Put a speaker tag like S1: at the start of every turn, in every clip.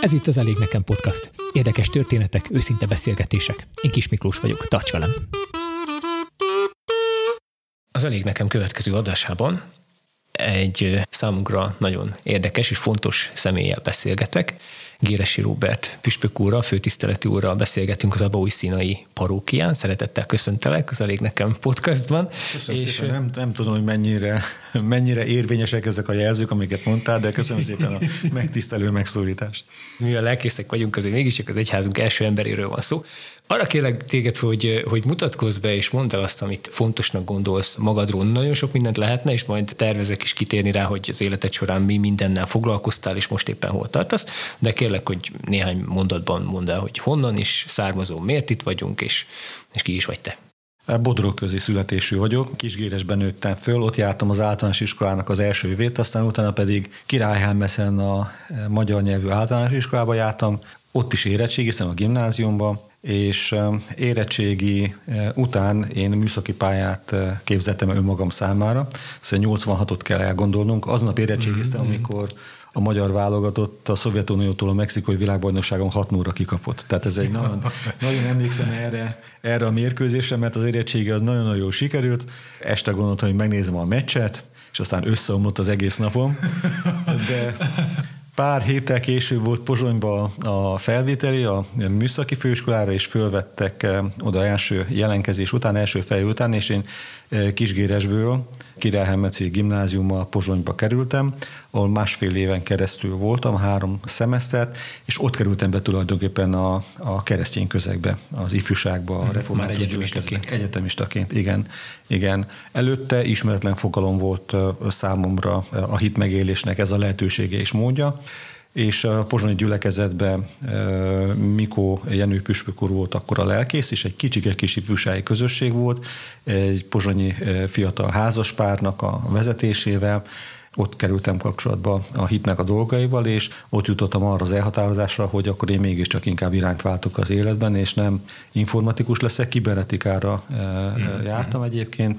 S1: Ez itt az Elég Nekem Podcast. Érdekes történetek, őszinte beszélgetések. Én Kis Miklós vagyok, tarts velem! Az Elég Nekem következő adásában egy számunkra nagyon érdekes és fontos személlyel beszélgetek. Géresi Róbert Püspök úrral, főtiszteleti úrral beszélgetünk az Abaúj Színai parókián. Szeretettel köszöntelek az Elég Nekem podcastban.
S2: Köszönöm és szépen. Nem, nem tudom, hogy mennyire, mennyire érvényesek ezek a jelzők, amiket mondtál, de köszönöm szépen a megtisztelő megszólítást.
S1: Mi a lelkészek vagyunk, azért mégis az egyházunk első emberéről van szó. Arra kérlek téged, hogy, hogy mutatkozz be, és mondd el azt, amit fontosnak gondolsz magadról. Nagyon sok mindent lehetne, és majd tervezek is kitérni rá, hogy az életed során mi mindennel foglalkoztál, és most éppen hol tartasz, de kérlek, hogy néhány mondatban mondd el, hogy honnan is származó, miért itt vagyunk, és, és ki is vagy te.
S2: Bodrog közé születésű vagyok, Kisgéresben nőttem föl, ott jártam az általános iskolának az első évét, aztán utána pedig Királyhelmeszen a magyar nyelvű általános iskolába jártam, ott is érettségiztem a gimnáziumba, és érettségi után én műszaki pályát képzettem önmagam számára, szóval 86-ot kell elgondolnunk. Aznap érettségiztem, mm-hmm. amikor a magyar válogatott a Szovjetuniótól a mexikai világbajnokságon 6 0 kikapott. Tehát ez egy nagyon, nagyon emlékszem erre, erre a mérkőzésre, mert az érettsége az nagyon-nagyon jól sikerült. Este gondoltam, hogy megnézem a meccset, és aztán összeomlott az egész napom. De Pár héttel később volt Pozsonyba a felvételi a műszaki főiskolára, és fölvettek eh, oda első jelenkezés után, első fej után, és én eh, Kisgéresből Királyhelmeci gimnáziumba Pozsonyba kerültem, ahol másfél éven keresztül voltam, három szemesztert, és ott kerültem be tulajdonképpen a, a keresztény közegbe, az ifjúságba, a református
S1: egyetemistaként.
S2: Egyetemistaként, igen. igen. Előtte ismeretlen fogalom volt számomra a hit megélésnek ez a lehetősége és módja, és a pozsonyi gyülekezetben Mikó Jenő Püspök úr volt akkor a lelkész, és egy kicsike kis ifjúsági közösség volt, egy pozsonyi fiatal házaspárnak a vezetésével, ott kerültem kapcsolatba a hitnek a dolgaival, és ott jutottam arra az elhatározásra, hogy akkor én mégiscsak inkább irányt váltok az életben, és nem informatikus leszek, kibernetikára mm. jártam egyébként,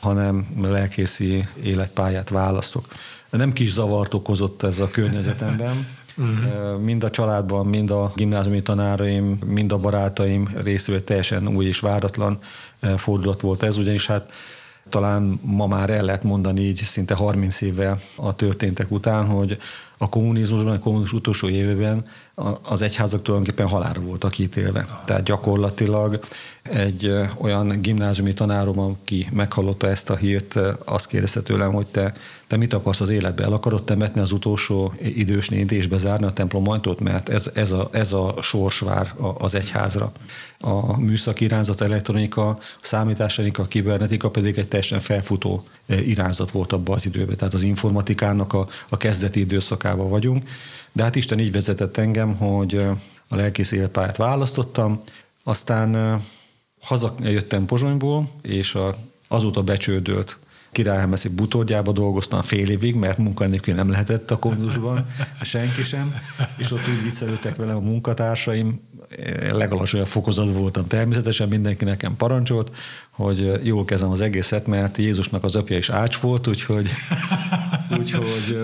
S2: hanem lelkészi életpályát választok nem kis zavart okozott ez a környezetemben. Uh-huh. Mind a családban, mind a gimnáziumi tanáraim, mind a barátaim részéről teljesen új és váratlan fordulat volt ez, ugyanis hát talán ma már el lehet mondani így szinte 30 évvel a történtek után, hogy a kommunizmusban, a kommunizmus utolsó évében az egyházak tulajdonképpen halára voltak ítélve. Tehát gyakorlatilag egy olyan gimnáziumi tanárom, aki meghallotta ezt a hírt, azt kérdezte tőlem, hogy te, te mit akarsz az életbe? El akarod temetni az utolsó idős néni és bezárni a templom ajtót? Mert ez, ez, a, ez a sors vár az egyházra. A műszaki irányzat, elektronika, a számításanika, a kibernetika pedig egy teljesen felfutó irányzat volt abban az időben. Tehát az informatikának a, a kezdeti időszakában vagyunk. De hát Isten így vezetett engem, hogy a lelkész életpályát választottam, aztán hazajöttem Pozsonyból, és a, azóta becsődölt Királyhelmeszi butorgyába dolgoztam fél évig, mert munkanélkül nem lehetett a kondusban, senki sem, és ott úgy viccelődtek velem a munkatársaim, legalacsonyabb fokozatban voltam természetesen, mindenki nekem parancsolt, hogy jól kezdem az egészet, mert Jézusnak az apja is ács volt, úgyhogy, úgyhogy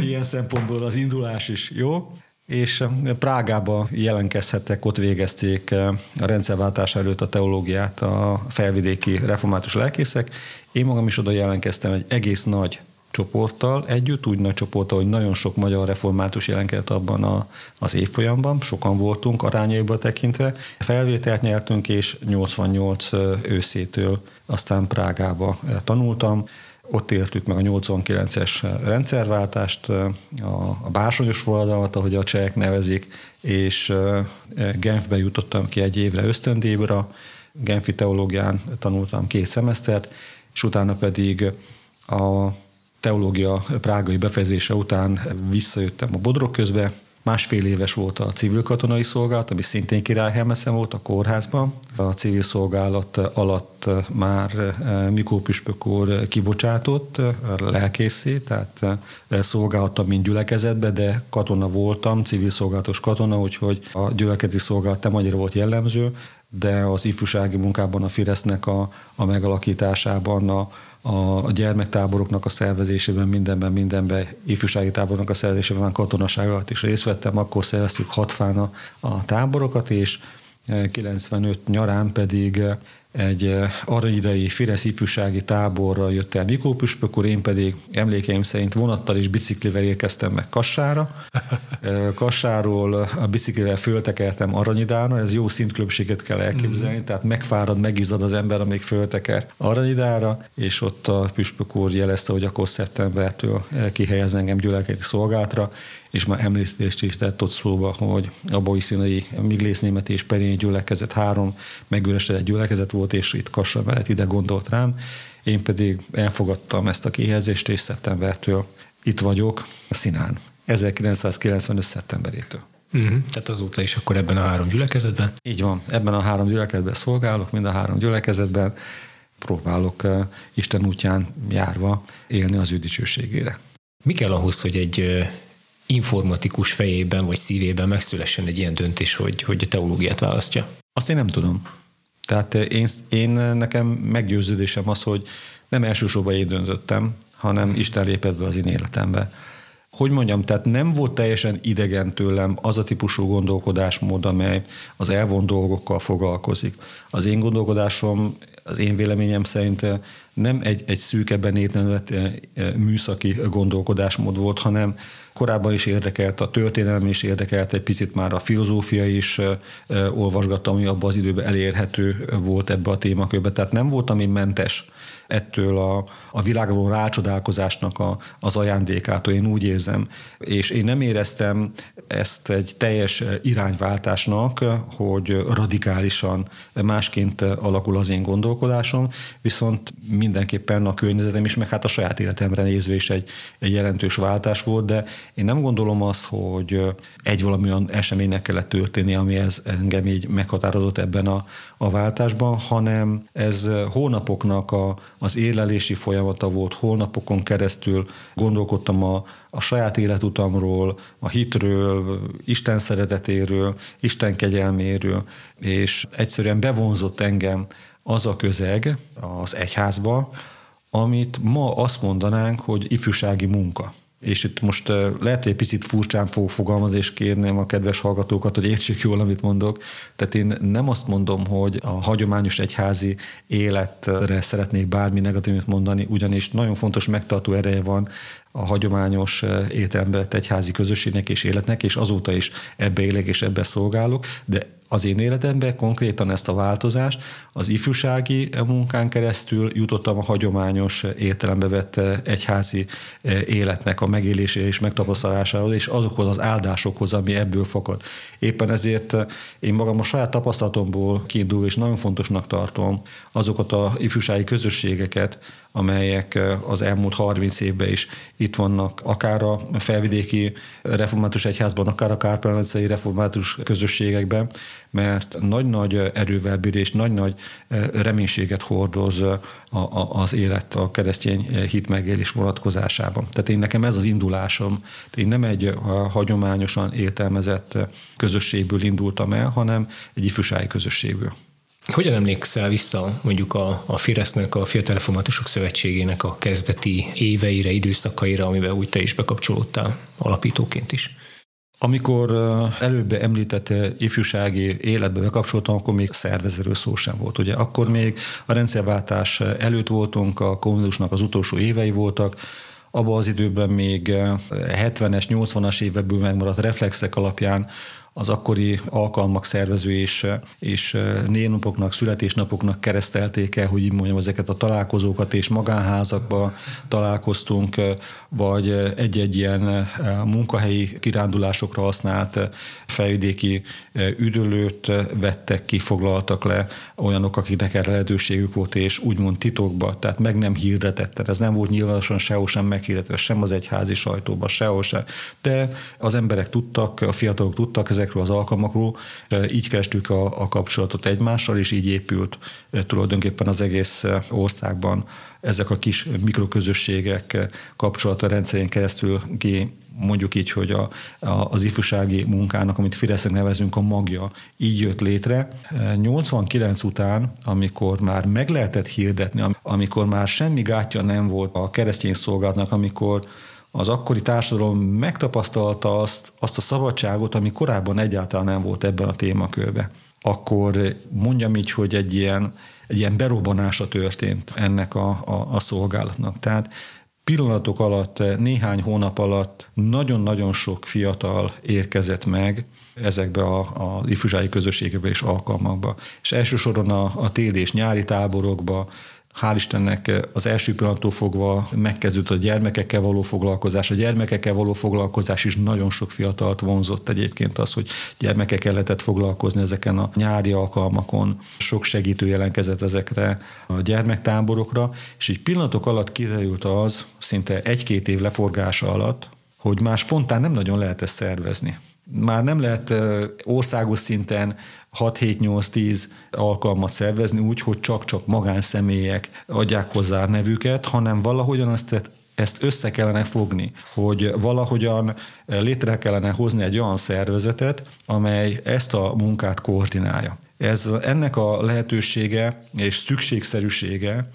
S2: ilyen szempontból az indulás is jó és Prágába jelenkezhettek, ott végezték a rendszerváltás előtt a teológiát a felvidéki református lelkészek. Én magam is oda jelenkeztem egy egész nagy csoporttal együtt, úgy nagy csoporttal, hogy nagyon sok magyar református jelenkedett abban a, az évfolyamban, sokan voltunk arányaiba tekintve. Felvételt nyertünk, és 88 őszétől aztán Prágába tanultam. Ott értük meg a 89-es rendszerváltást, a bársonyos forradalmat, ahogy a csehek nevezik, és Genfbe jutottam ki egy évre ösztöndíjra, Genfi teológián tanultam két szemesztert, és utána pedig a teológia prágai befejezése után visszajöttem a Bodrog közbe, Másfél éves volt a civil katonai szolgálat, ami szintén királyhelmeszen volt a kórházban. A civil szolgálat alatt már eh, Mikó Püspök úr kibocsátott eh, lelkészé, tehát eh, szolgáltam, mint gyülekezetbe, de katona voltam, civil szolgálatos katona, úgyhogy a gyülekezeti szolgálat nem annyira volt jellemző. de az ifjúsági munkában, a Firesznek a, a megalakításában, a, a gyermektáboroknak a szervezésében, mindenben, mindenben, ifjúsági táboroknak a szervezésében, már katonaságot is részt vettem, akkor szerveztük hatfán a, a táborokat, és 95 nyarán pedig egy eh, aranyidei Firesz ifjúsági táborra jött el Mikó Püspök én pedig emlékeim szerint vonattal és biciklivel érkeztem meg Kassára. Eh, Kassáról a biciklivel föltekertem Aranyidára, ez jó szintkülönbséget kell elképzelni, mm-hmm. tehát megfárad, megizzad az ember, amíg fölteker Aranyidára, és ott a Püspök úr jelezte, hogy akkor szeptembertől kihelyez engem gyülekezeti szolgálatra, és már említést is tett ott szóba, hogy a bolyszínai Miglész Német és Perény gyülekezet három megüresedett gyülekezet volt, és itt Kassa mellett ide gondolt rám. Én pedig elfogadtam ezt a kihelyezést, és szeptembertől itt vagyok Színán. 1995. szeptemberétől.
S1: Uh-huh. Tehát azóta is akkor ebben a három gyülekezetben?
S2: Így van, ebben a három gyülekezetben szolgálok, mind a három gyülekezetben próbálok uh, Isten útján járva élni az ő dicsőségére.
S1: Mi kell ahhoz, hogy egy informatikus fejében vagy szívében megszülessen egy ilyen döntés, hogy, hogy a teológiát választja?
S2: Azt én nem tudom. Tehát én, én nekem meggyőződésem az, hogy nem elsősorban én döntöttem, hanem Isten lépett be az én életembe. Hogy mondjam, tehát nem volt teljesen idegen tőlem az a típusú gondolkodásmód, amely az elvont dolgokkal foglalkozik. Az én gondolkodásom, az én véleményem szerint nem egy, egy szűkebben eh, eh, műszaki gondolkodásmód volt, hanem korábban is érdekelt, a történelem is érdekelt, egy picit már a filozófia is olvasgattam, ami abban az időben elérhető volt ebbe a témakörbe. Tehát nem voltam én mentes ettől a, a világról rácsodálkozásnak a, az ajándékától, én úgy érzem. És én nem éreztem ezt egy teljes irányváltásnak, hogy radikálisan másként alakul az én gondolkodásom, viszont mindenképpen a környezetem is, meg hát a saját életemre nézve is egy, egy jelentős váltás volt, de én nem gondolom azt, hogy egy valamilyen eseménynek kellett történni, ami ez engem így meghatározott ebben a, a váltásban, hanem ez hónapoknak a, az élelési folyamata volt, hónapokon keresztül. Gondolkodtam a, a saját életutamról, a hitről, Isten szeretetéről, Isten kegyelméről, és egyszerűen bevonzott engem az a közeg az egyházba, amit ma azt mondanánk, hogy ifjúsági munka és itt most lehet, hogy egy picit furcsán fog fogalmazni, kérném a kedves hallgatókat, hogy értsék jól, amit mondok. Tehát én nem azt mondom, hogy a hagyományos egyházi életre szeretnék bármi negatívit mondani, ugyanis nagyon fontos megtartó ereje van a hagyományos értelemben egyházi közösségnek és életnek, és azóta is ebbe élek és ebbe szolgálok, de az én életemben konkrétan ezt a változást az ifjúsági munkán keresztül jutottam a hagyományos értelembe vett egyházi életnek a megélésére és megtapasztalásához, és azokhoz az áldásokhoz, ami ebből fakad. Éppen ezért én magam a saját tapasztalatomból kiindul, és nagyon fontosnak tartom azokat a ifjúsági közösségeket, amelyek az elmúlt 30 évben is itt vannak, akár a felvidéki református egyházban, akár a kárpálencei református közösségekben, mert nagy-nagy erővel bír és nagy-nagy reménységet hordoz a, az élet a keresztény hit megélés vonatkozásában. Tehát én nekem ez az indulásom. Én nem egy hagyományosan értelmezett közösségből indultam el, hanem egy ifjúsági közösségből.
S1: Hogyan emlékszel vissza mondjuk a, a Firesznek, a Fiatal Reformátusok Szövetségének a kezdeti éveire, időszakaira, amiben úgy te is bekapcsolódtál alapítóként is?
S2: Amikor előbb említett ifjúsági életbe bekapcsoltam, akkor még szervezőről szó sem volt. Ugye akkor még a rendszerváltás előtt voltunk, a kommunizmusnak az utolsó évei voltak, abban az időben még 70-es, 80-as évekből megmaradt reflexek alapján az akkori alkalmak szervező és, és névnapoknak, születésnapoknak keresztelték el, hogy így mondjam, ezeket a találkozókat, és magánházakba találkoztunk, vagy egy-egy ilyen munkahelyi kirándulásokra használt fejvidéki üdülőt vettek ki, foglaltak le olyanok, akiknek erre lehetőségük volt, és úgymond titokba, tehát meg nem hirdetettek. Ez nem volt nyilvánosan sehol sem meghirdetve, sem az egyházi sajtóban, sehol sem. De az emberek tudtak, a fiatalok tudtak, ez ezekről az alkalmakról, így kerestük a, a kapcsolatot egymással, és így épült tulajdonképpen az egész országban ezek a kis mikroközösségek kapcsolata rendszerén keresztül ki mondjuk így, hogy a, a, az ifjúsági munkának, amit Fidesznek nevezünk, a magja így jött létre. 89 után, amikor már meg lehetett hirdetni, amikor már semmi gátja nem volt a keresztény szolgálatnak, amikor az akkori társadalom megtapasztalta azt, azt a szabadságot, ami korábban egyáltalán nem volt ebben a témakörben. Akkor mondjam így, hogy egy ilyen, egy ilyen berobbanása történt ennek a, a, a szolgálatnak. Tehát pillanatok alatt, néhány hónap alatt nagyon-nagyon sok fiatal érkezett meg ezekbe a, a ifjúsági közösségekbe és alkalmakba. És elsősorban a, a téli és nyári táborokba, hál' Istennek az első pillanattól fogva megkezdődött a gyermekekkel való foglalkozás. A gyermekekkel való foglalkozás is nagyon sok fiatalt vonzott egyébként az, hogy gyermekekkel lehetett foglalkozni ezeken a nyári alkalmakon. Sok segítő jelenkezett ezekre a gyermektáborokra, és így pillanatok alatt kiderült az, szinte egy-két év leforgása alatt, hogy már spontán nem nagyon lehet ezt szervezni. Már nem lehet országos szinten 6-7-8-10 alkalmat szervezni úgy, hogy csak-csak magánszemélyek adják hozzá nevüket, hanem valahogyan azt ezt össze kellene fogni, hogy valahogyan létre kellene hozni egy olyan szervezetet, amely ezt a munkát koordinálja. Ez ennek a lehetősége és szükségszerűsége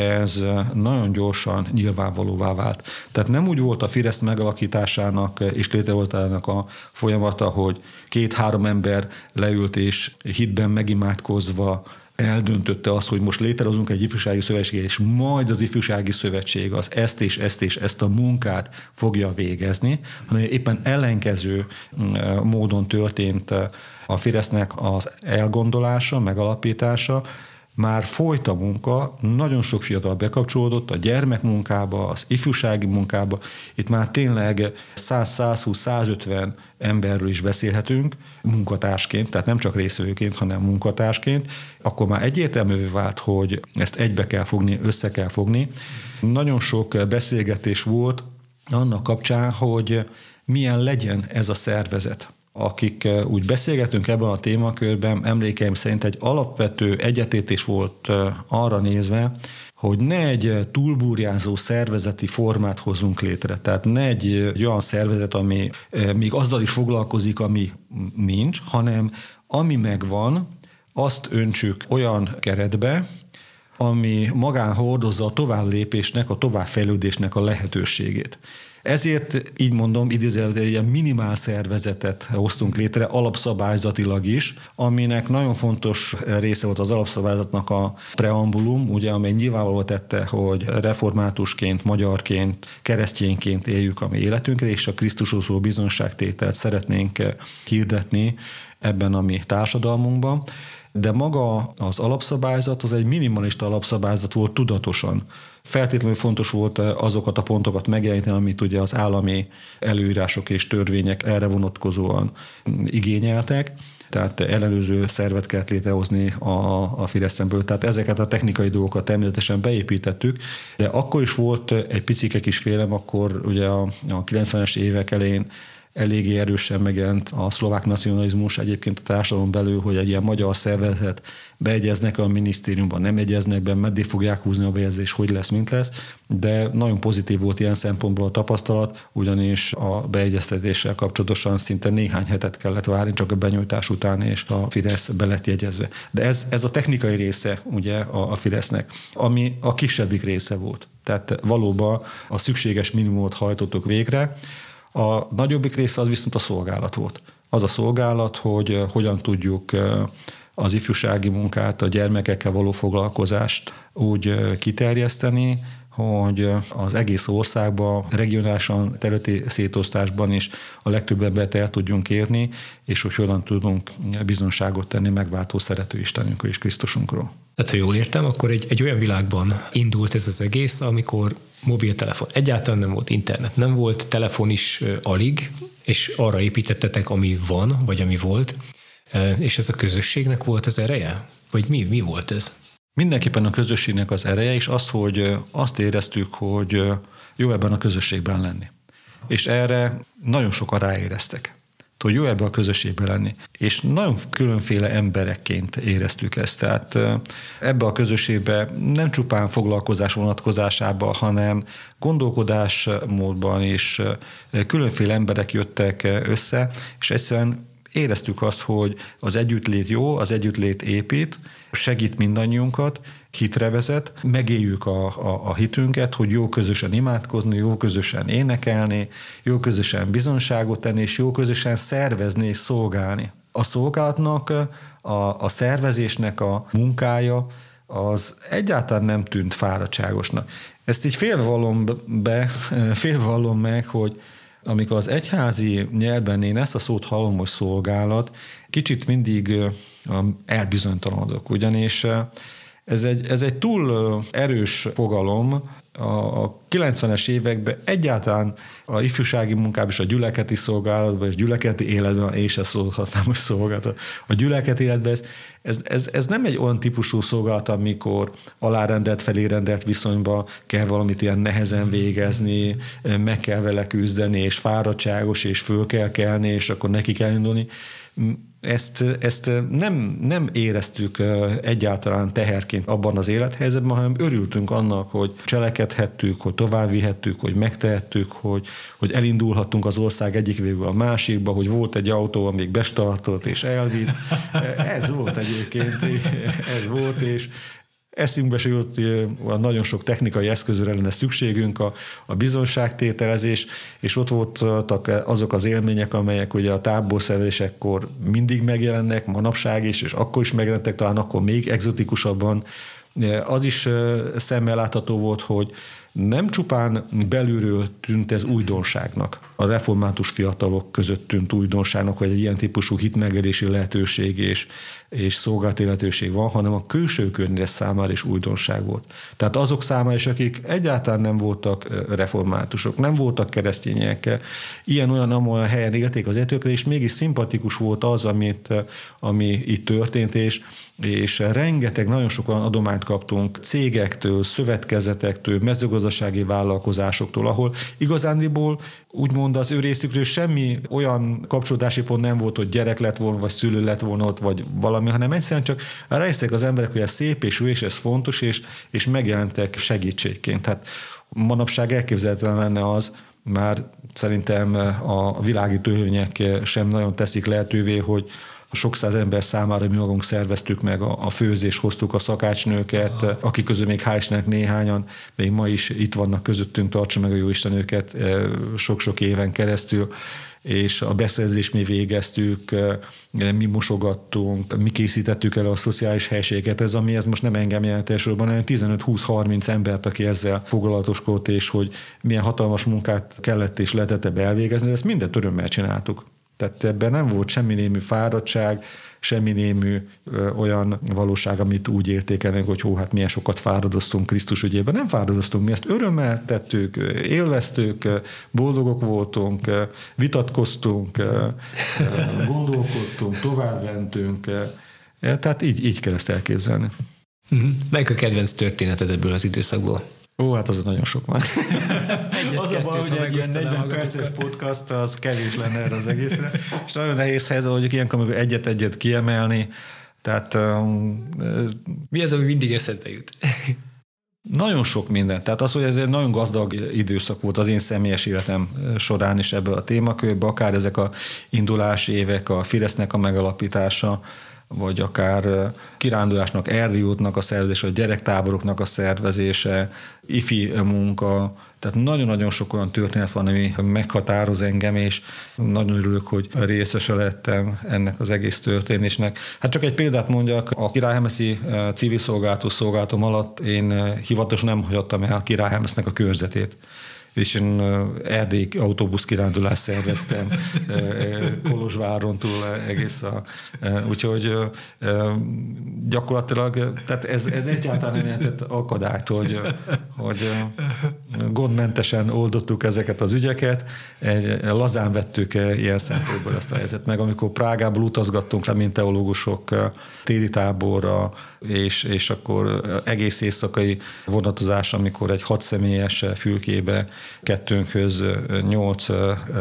S2: ez nagyon gyorsan nyilvánvalóvá vált. Tehát nem úgy volt a Fidesz megalakításának és létrehozásának a folyamata, hogy két-három ember leült és hitben megimádkozva eldöntötte azt, hogy most létrehozunk egy ifjúsági szövetséget, és majd az ifjúsági szövetség az ezt és ezt és ezt a munkát fogja végezni, hanem éppen ellenkező mm, módon történt a Fidesznek az elgondolása, megalapítása, már folyt a munka, nagyon sok fiatal bekapcsolódott a gyermekmunkába, az ifjúsági munkába. Itt már tényleg 100-120-150 emberről is beszélhetünk munkatársként, tehát nem csak részvevőként, hanem munkatársként, akkor már egyértelművé vált, hogy ezt egybe kell fogni, össze kell fogni. Nagyon sok beszélgetés volt annak kapcsán, hogy milyen legyen ez a szervezet akik eh, úgy beszélgetünk ebben a témakörben, emlékeim szerint egy alapvető egyetétés volt eh, arra nézve, hogy ne egy eh, túlburjázó szervezeti formát hozunk létre. Tehát ne egy olyan szervezet, ami még azzal is foglalkozik, ami nincs, hanem ami megvan, azt öntsük olyan keretbe, ami magán hordozza a továbblépésnek, a továbbfejlődésnek a lehetőségét. Ezért így mondom, idézőjelben egy ilyen minimál szervezetet hoztunk létre alapszabályzatilag is, aminek nagyon fontos része volt az alapszabályzatnak a preambulum, ugye, amely nyilvánvalóan tette, hogy reformátusként, magyarként, keresztényként éljük a mi életünkre, és a Krisztusról szóló bizonságtételt szeretnénk hirdetni ebben a mi társadalmunkban de maga az alapszabályzat az egy minimalista alapszabályzat volt tudatosan. Feltétlenül fontos volt eh, azokat a pontokat megjeleníteni, amit ugye az állami előírások és törvények erre vonatkozóan igényeltek tehát ellenőrző szervet kellett létrehozni a, a Fideszemből. Tehát ezeket a technikai dolgokat természetesen beépítettük, de akkor is volt egy picike kis félem, akkor ugye a, a 90-es évek elején eléggé erősen megjelent a szlovák nacionalizmus egyébként a társadalom belül, hogy egy ilyen magyar szervezet beegyeznek a minisztériumban, nem egyeznek be, meddig fogják húzni a bejegyzés, hogy lesz, mint lesz, de nagyon pozitív volt ilyen szempontból a tapasztalat, ugyanis a beegyeztetéssel kapcsolatosan szinte néhány hetet kellett várni, csak a benyújtás után, és a Fidesz be lett jegyezve. De ez, ez a technikai része ugye a, a Fidesznek, ami a kisebbik része volt. Tehát valóban a szükséges minimumot hajtottuk végre, a nagyobbik része az viszont a szolgálat volt. Az a szolgálat, hogy eh, hogyan tudjuk eh, az ifjúsági munkát, a gyermekekkel való foglalkozást úgy eh, kiterjeszteni, hogy az egész országban, regionálisan, területi szétosztásban is a legtöbb embert el tudjunk érni, és hogy hogyan tudunk bizonságot tenni megváltó szerető Istenünkről és Krisztusunkról.
S1: Tehát, ha jól értem, akkor egy, egy olyan világban indult ez az egész, amikor mobiltelefon egyáltalán nem volt, internet nem volt, telefon is alig, és arra építettetek, ami van, vagy ami volt, és ez a közösségnek volt az ereje? Vagy mi, mi volt ez?
S2: Mindenképpen a közösségnek az ereje, és az, hogy azt éreztük, hogy jó ebben a közösségben lenni. És erre nagyon sokan ráéreztek. hogy jó ebbe a közösségbe lenni. És nagyon különféle emberekként éreztük ezt. Tehát ebbe a közösségbe nem csupán foglalkozás vonatkozásában, hanem gondolkodásmódban is különféle emberek jöttek össze, és egyszerűen éreztük azt, hogy az együttlét jó, az együttlét épít, segít mindannyiunkat, hitre vezet, megéljük a, a, a hitünket, hogy jó közösen imádkozni, jó közösen énekelni, jó közösen bizonságot tenni, és jó közösen szervezni és szolgálni. A szolgálatnak, a, a szervezésnek a munkája az egyáltalán nem tűnt fáradtságosnak. Ezt így félvallom be, félvallom meg, hogy amikor az egyházi nyelven én ezt a szót hallom, hogy szolgálat, kicsit mindig elbizonytalanodok, ugyanis ez egy, ez egy túl erős fogalom, a 90-es években egyáltalán a ifjúsági munkában és a gyüleketi szolgálatban és gyüleketi életben, és ezt szólhatnám, hogy szolgálat, a gyüleketi életben ez, ez, ez, ez, nem egy olyan típusú szolgálat, amikor alárendelt, felérendelt viszonyba kell valamit ilyen nehezen végezni, meg kell vele küzdeni, és fáradtságos, és föl kell kelni, és akkor neki kell indulni ezt, ezt nem, nem éreztük egyáltalán teherként abban az élethelyzetben, hanem örültünk annak, hogy cselekedhettük, hogy továbbvihettük, hogy megtehettük, hogy, hogy elindulhattunk az ország egyik végül a másikba, hogy volt egy autó, amíg bestartott és elvitt. Ez volt egyébként, ez volt, és, eszünkbe se jut, nagyon sok technikai eszközre lenne szükségünk, a, a bizonságtételezés, és ott voltak azok az élmények, amelyek ugye a táborszervezésekkor mindig megjelennek, manapság is, és akkor is megjelentek, talán akkor még egzotikusabban. Az is szemmel látható volt, hogy nem csupán belülről tűnt ez újdonságnak, a református fiatalok között tűnt újdonságnak, hogy egy ilyen típusú hitmegelési lehetőség és, és szolgálati lehetőség van, hanem a külső környezet számára is újdonság volt. Tehát azok számára is, akik egyáltalán nem voltak reformátusok, nem voltak keresztények, ilyen-olyan amolyan helyen élték az etőkre, és mégis szimpatikus volt az, amit, ami itt történt, és, és rengeteg, nagyon sok olyan adományt kaptunk cégektől, szövetkezetektől, mezőgazdasági vállalkozásoktól, ahol igazándiból úgymond az ő részükről semmi olyan kapcsolódási pont nem volt, hogy gyerek lett volna, vagy szülő lett volna ott, vagy valami, hanem egyszerűen csak rájöttek az emberek, hogy ez szép és jó, és ez fontos, és, és megjelentek segítségként. Tehát manapság elképzelhetetlen lenne az, már szerintem a világi törvények sem nagyon teszik lehetővé, hogy sok száz ember számára mi magunk szerveztük meg a, a főzés, hoztuk a szakácsnőket, ah. akik közül még hál' néhányan, még ma is itt vannak közöttünk, tartsa meg a Jóisten őket eh, sok-sok éven keresztül és a beszerzést mi végeztük, mi mosogattunk, mi készítettük el a szociális helységet, ez ami ez most nem engem jelent elsősorban, hanem 15-20-30 embert, aki ezzel foglalatoskodott, és hogy milyen hatalmas munkát kellett és lehetett elvégezni, de ezt mindent örömmel csináltuk. Tehát ebben nem volt semmi némű fáradtság, semmi némű olyan valóság, amit úgy értékelnek, hogy hó, hát milyen sokat fáradoztunk Krisztus ügyében. Nem fáradoztunk, mi ezt örömmel tettük, élveztük, boldogok voltunk, vitatkoztunk, gondolkodtunk, továbbmentünk. Tehát így, így kell ezt elképzelni.
S1: Uh-huh. Melyik a kedvenc történeted ebből az időszakból?
S2: Ó, hát az nagyon sok van. az a baj, hogy egy ilyen 40 perces podcast az kevés lenne erre az egészre, és nagyon nehéz helyzet, hogy ilyenkor egyet-egyet kiemelni, tehát... Um,
S1: Mi az, ami mindig eszedbe jut?
S2: Nagyon sok minden. Tehát az, hogy ez egy nagyon gazdag időszak volt az én személyes életem során is ebből a témakörbe, akár ezek a indulási évek, a Fidesznek a megalapítása, vagy akár kirándulásnak, útnak a szervezése, vagy gyerektáboroknak a szervezése, ifi munka, tehát nagyon-nagyon sok olyan történet van, ami meghatároz engem, és nagyon örülök, hogy részese lettem ennek az egész történésnek. Hát csak egy példát mondjak, a Királyhemeszi civil szolgálatú szolgálatom alatt én hivatos nem hagyottam el Királyhemesznek a körzetét és én erdély autóbusz kirándulást szerveztem Kolozsváron túl egész a, úgyhogy gyakorlatilag, tehát ez, ez egyáltalán nem jelentett akadályt, hogy, hogy gondmentesen oldottuk ezeket az ügyeket, lazán vettük ilyen szempontból ezt a helyzet. Meg, amikor Prágából utazgattunk le, mint teológusok téli táborra, és, és akkor egész éjszakai vonatozás, amikor egy hat személyes fülkébe kettőnkhöz nyolc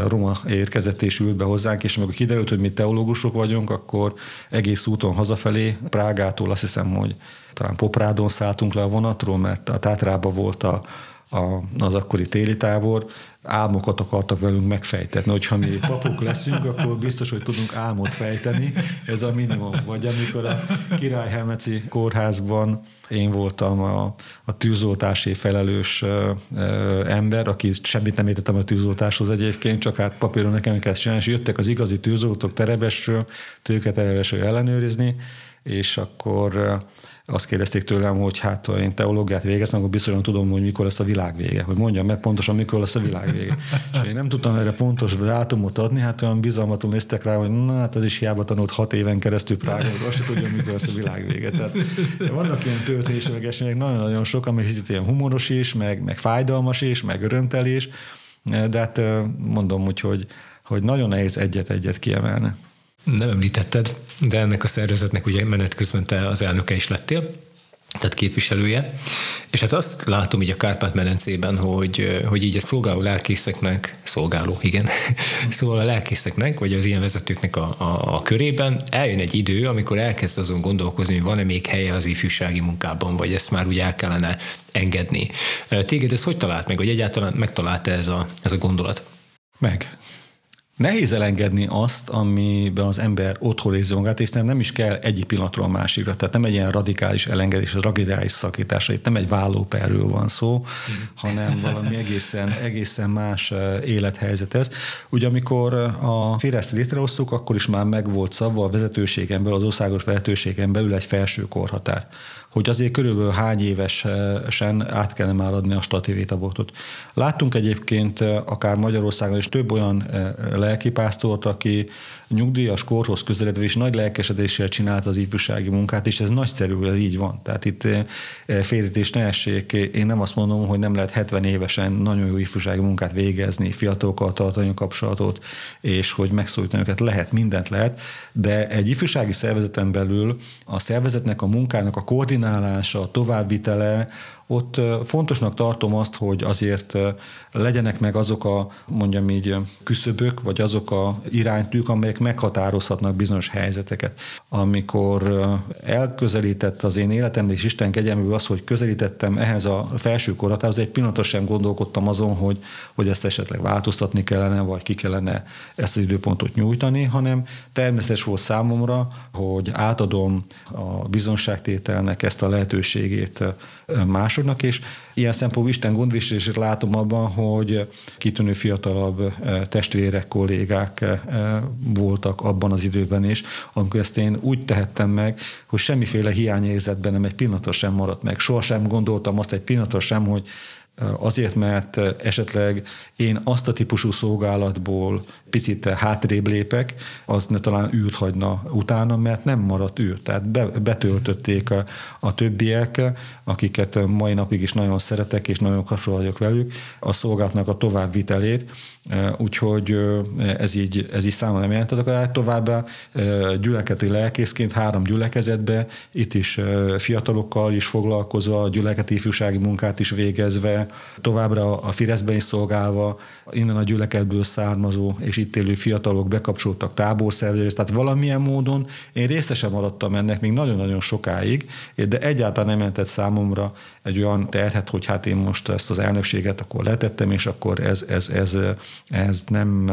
S2: roma érkezett és ült be hozzánk, és amikor kiderült, hogy mi teológusok vagyunk, akkor egész úton hazafelé, Prágától azt hiszem, hogy talán Poprádon szálltunk le a vonatról, mert a Tátrában volt a, a, az akkori téli tábor, álmokat akartak velünk megfejtetni. Hogyha mi papok leszünk, akkor biztos, hogy tudunk álmot fejteni, ez a minimum. Vagy amikor a Királyhelmeci kórházban én voltam a, a tűzoltási felelős ö, ö, ember, aki semmit nem értettem a tűzoltáshoz egyébként, csak hát papíron nekem kell csinálni, és jöttek az igazi tűzoltók terebesről, tőket terebesről ellenőrizni, és akkor azt kérdezték tőlem, hogy hát ha én teológiát végeztem, akkor biztosan tudom, hogy mikor lesz a világ vége, hogy mondjam meg pontosan, mikor lesz a világ vége. És én nem tudtam erre pontos dátumot adni, hát olyan bizalmatul néztek rá, hogy na hát ez is hiába tanult hat éven keresztül Prágában, azt sem tudja, mikor lesz a világ vége. Tehát vannak ilyen történések, események, nagyon-nagyon sok, ami hiszít ilyen humoros is, meg, meg fájdalmas is, meg örömtelés, de hát mondom úgy, hogy, hogy nagyon nehéz egyet-egyet kiemelni
S1: nem említetted, de ennek a szervezetnek ugye menet közben te az elnöke is lettél, tehát képviselője. És hát azt látom így a Kárpát-medencében, hogy, hogy így a szolgáló lelkészeknek, szolgáló, igen, szóval a lelkészeknek, vagy az ilyen vezetőknek a, a, a körében eljön egy idő, amikor elkezd azon gondolkozni, hogy van-e még helye az ifjúsági munkában, vagy ezt már úgy el kellene engedni. Téged ez hogy talált meg, vagy egyáltalán megtalálta ez a, ez a gondolat?
S2: Meg. Nehéz elengedni azt, amiben az ember otthon érzi magát, és nem is kell egyik pillanatról a másikra. Tehát nem egy ilyen radikális elengedés, radikális szakítás, itt nem egy vállóperről van szó, hanem valami egészen, egészen más eh, élethelyzet ez. Ugye amikor a Fideszt létrehoztuk, akkor is már meg volt szabva a vezetőségen belül, az országos vezetőségen belül egy felső korhatár hogy azért körülbelül hány évesen át kellene már adni a stativétabotot. Láttunk egyébként eh, akár Magyarországon is több olyan eh, lelkipásztort, aki nyugdíjas korhoz közeledve és nagy lelkesedéssel csinált az ifjúsági munkát, és ez nagyszerű, hogy ez így van. Tehát itt eh, félítés ne essék. Én nem azt mondom, hogy nem lehet 70 évesen nagyon jó ifjúsági munkát végezni, fiatalokkal tartani a kapcsolatot, és hogy megszólítani őket. Lehet, mindent lehet, de egy ifjúsági szervezeten belül a szervezetnek a munkának a koordinálása, a továbbvitele, ott fontosnak tartom azt, hogy azért legyenek meg azok a, mondjam így, küszöbök, vagy azok a iránytűk, amelyek meghatározhatnak bizonyos helyzeteket. Amikor elközelített az én életem, és Isten kegyelméből az, hogy közelítettem ehhez a felső koratához, egy pillanatot sem gondolkodtam azon, hogy, hogy ezt esetleg változtatni kellene, vagy ki kellene ezt az időpontot nyújtani, hanem természetes volt számomra, hogy átadom a bizonságtételnek ezt a lehetőségét másoknak, és ilyen szempontból Isten gondviselését látom abban, hogy kitűnő fiatalabb eh, testvérek, kollégák eh, voltak abban az időben is, amikor ezt én úgy tehettem meg, hogy semmiféle hiányérzetben nem egy pillanatra sem maradt meg. Sohasem gondoltam azt egy pillanatra sem, hogy azért, mert esetleg én azt a típusú szolgálatból picit hátrébb lépek, az ne talán űrt hagyna utána, mert nem maradt űr. Tehát be, betöltötték a, a többiek, akiket mai napig is nagyon szeretek, és nagyon kapcsolat vagyok velük, a szolgálatnak a továbbvitelét, úgyhogy ez így, ez így számomra nem jelentett. Továbbá gyülekezeti lelkészként három gyülekezetbe, itt is fiatalokkal is foglalkozva, gyülekezeti ifjúsági munkát is végezve, továbbra a Fireszben is szolgálva, innen a gyülekedből származó és itt élő fiatalok bekapcsoltak táborszervezést, tehát valamilyen módon én részesen maradtam ennek még nagyon-nagyon sokáig, de egyáltalán nem jelentett számomra egy olyan terhet, hogy hát én most ezt az elnökséget akkor letettem, és akkor ez, ez, ez, ez nem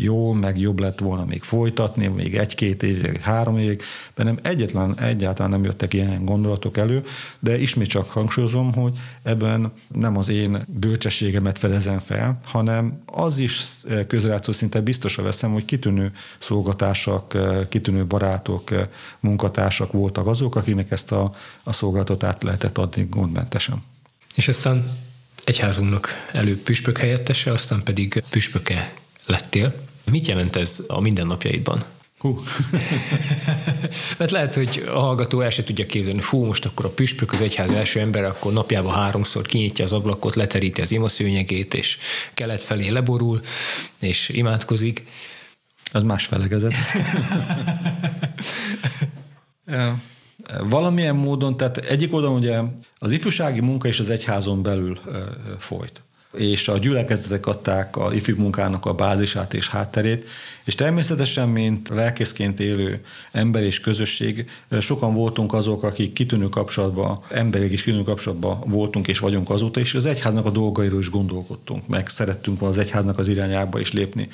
S2: jó, meg jobb lett volna még folytatni, még egy-két évig, három évig, de nem egyetlen, egyáltalán nem jöttek ilyen gondolatok elő, de ismét csak hangsúlyozom, hogy ebben nem az én bölcsességemet fedezem fel, hanem az is közrejátszó szinte biztosra veszem, hogy kitűnő szolgatársak, kitűnő barátok, munkatársak voltak azok, akinek ezt a, a szolgáltatást lehetett adni gondmentesen.
S1: És aztán egyházunknak előbb püspök helyettese, aztán pedig püspöke lettél. Mit jelent ez a mindennapjaidban? Hú. Mert lehet, hogy a hallgató el se tudja képzelni, hú, most akkor a püspök az egyház első ember, akkor napjában háromszor kinyitja az ablakot, leteríti az imaszőnyegét, és kelet felé leborul, és imádkozik.
S2: Az más felegezet. Valamilyen módon, tehát egyik oldalon ugye az ifjúsági munka is az egyházon belül folyt. És a gyülekezetek adták a ifjú munkának a bázisát és hátterét, és természetesen, mint lelkészként élő ember és közösség, sokan voltunk azok, akik kitűnő kapcsolatban, emberek is kitűnő kapcsolatban voltunk és vagyunk azóta, és az egyháznak a dolgairól is gondolkodtunk, meg szerettünk az egyháznak az irányába is lépni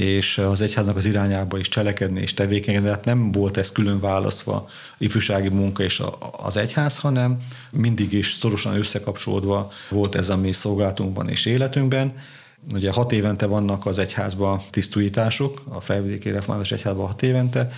S2: és az egyháznak az irányába is cselekedni és tevékenykedni, hát nem volt ez külön választva ifjúsági munka és az egyház, hanem mindig is szorosan összekapcsolódva volt ez a mi szolgálatunkban és életünkben. Ugye hat évente vannak az egyházban tisztújítások, a felvidéki református egyházban hat évente.